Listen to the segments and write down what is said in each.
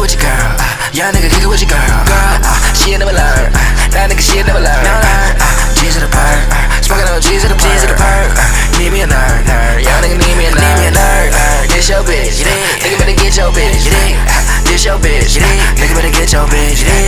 with your girl. Uh, young nigga kickin' with your girl. Girl, uh, she ain't never learn. Uh, that nigga, she ain't never learn. No learn. Uh, G's to the perk. Uh, smoking on G's to the G's to the perk. Need me a nerd, nerd. Young nigga need me a nerd. Need me a nerd. get your bitch. You dig? Nigga better get your bitch. Get dig? Uh, this your bitch. You dig? Nigga better get your bitch. You dig?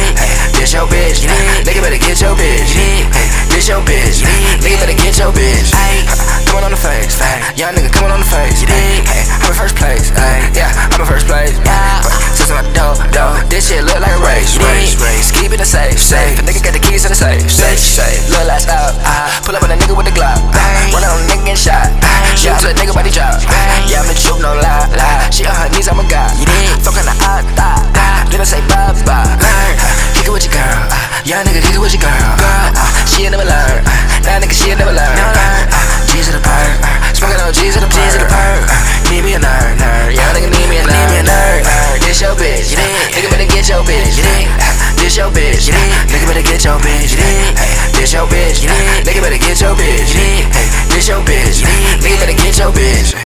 Safe. Look last out, ah. Pull up on a nigga with the Glock, ah. run on a nigga and shot. Ah. Shoot to a nigga body drop. Ah. Yeah, I'm the truth, no lie, lie. She on her knees, I'm a god. You dig? Fucking the odd thought. Then I say bye bye. Learn, kick it with your girl. Young nigga, kick it with your girl. Girl, she ain't never learn. That nigga, she ain't never learn. No learn. G's of the perk. Smoking on G's of the G's the perk. Need me a nerd, nerd. Young nigga, need me a nerd, need me a nerd. nerd. This your bitch, you? Nigga better get your bitch, you dig? This your bitch, you? Nigga better get your bitch, you dig?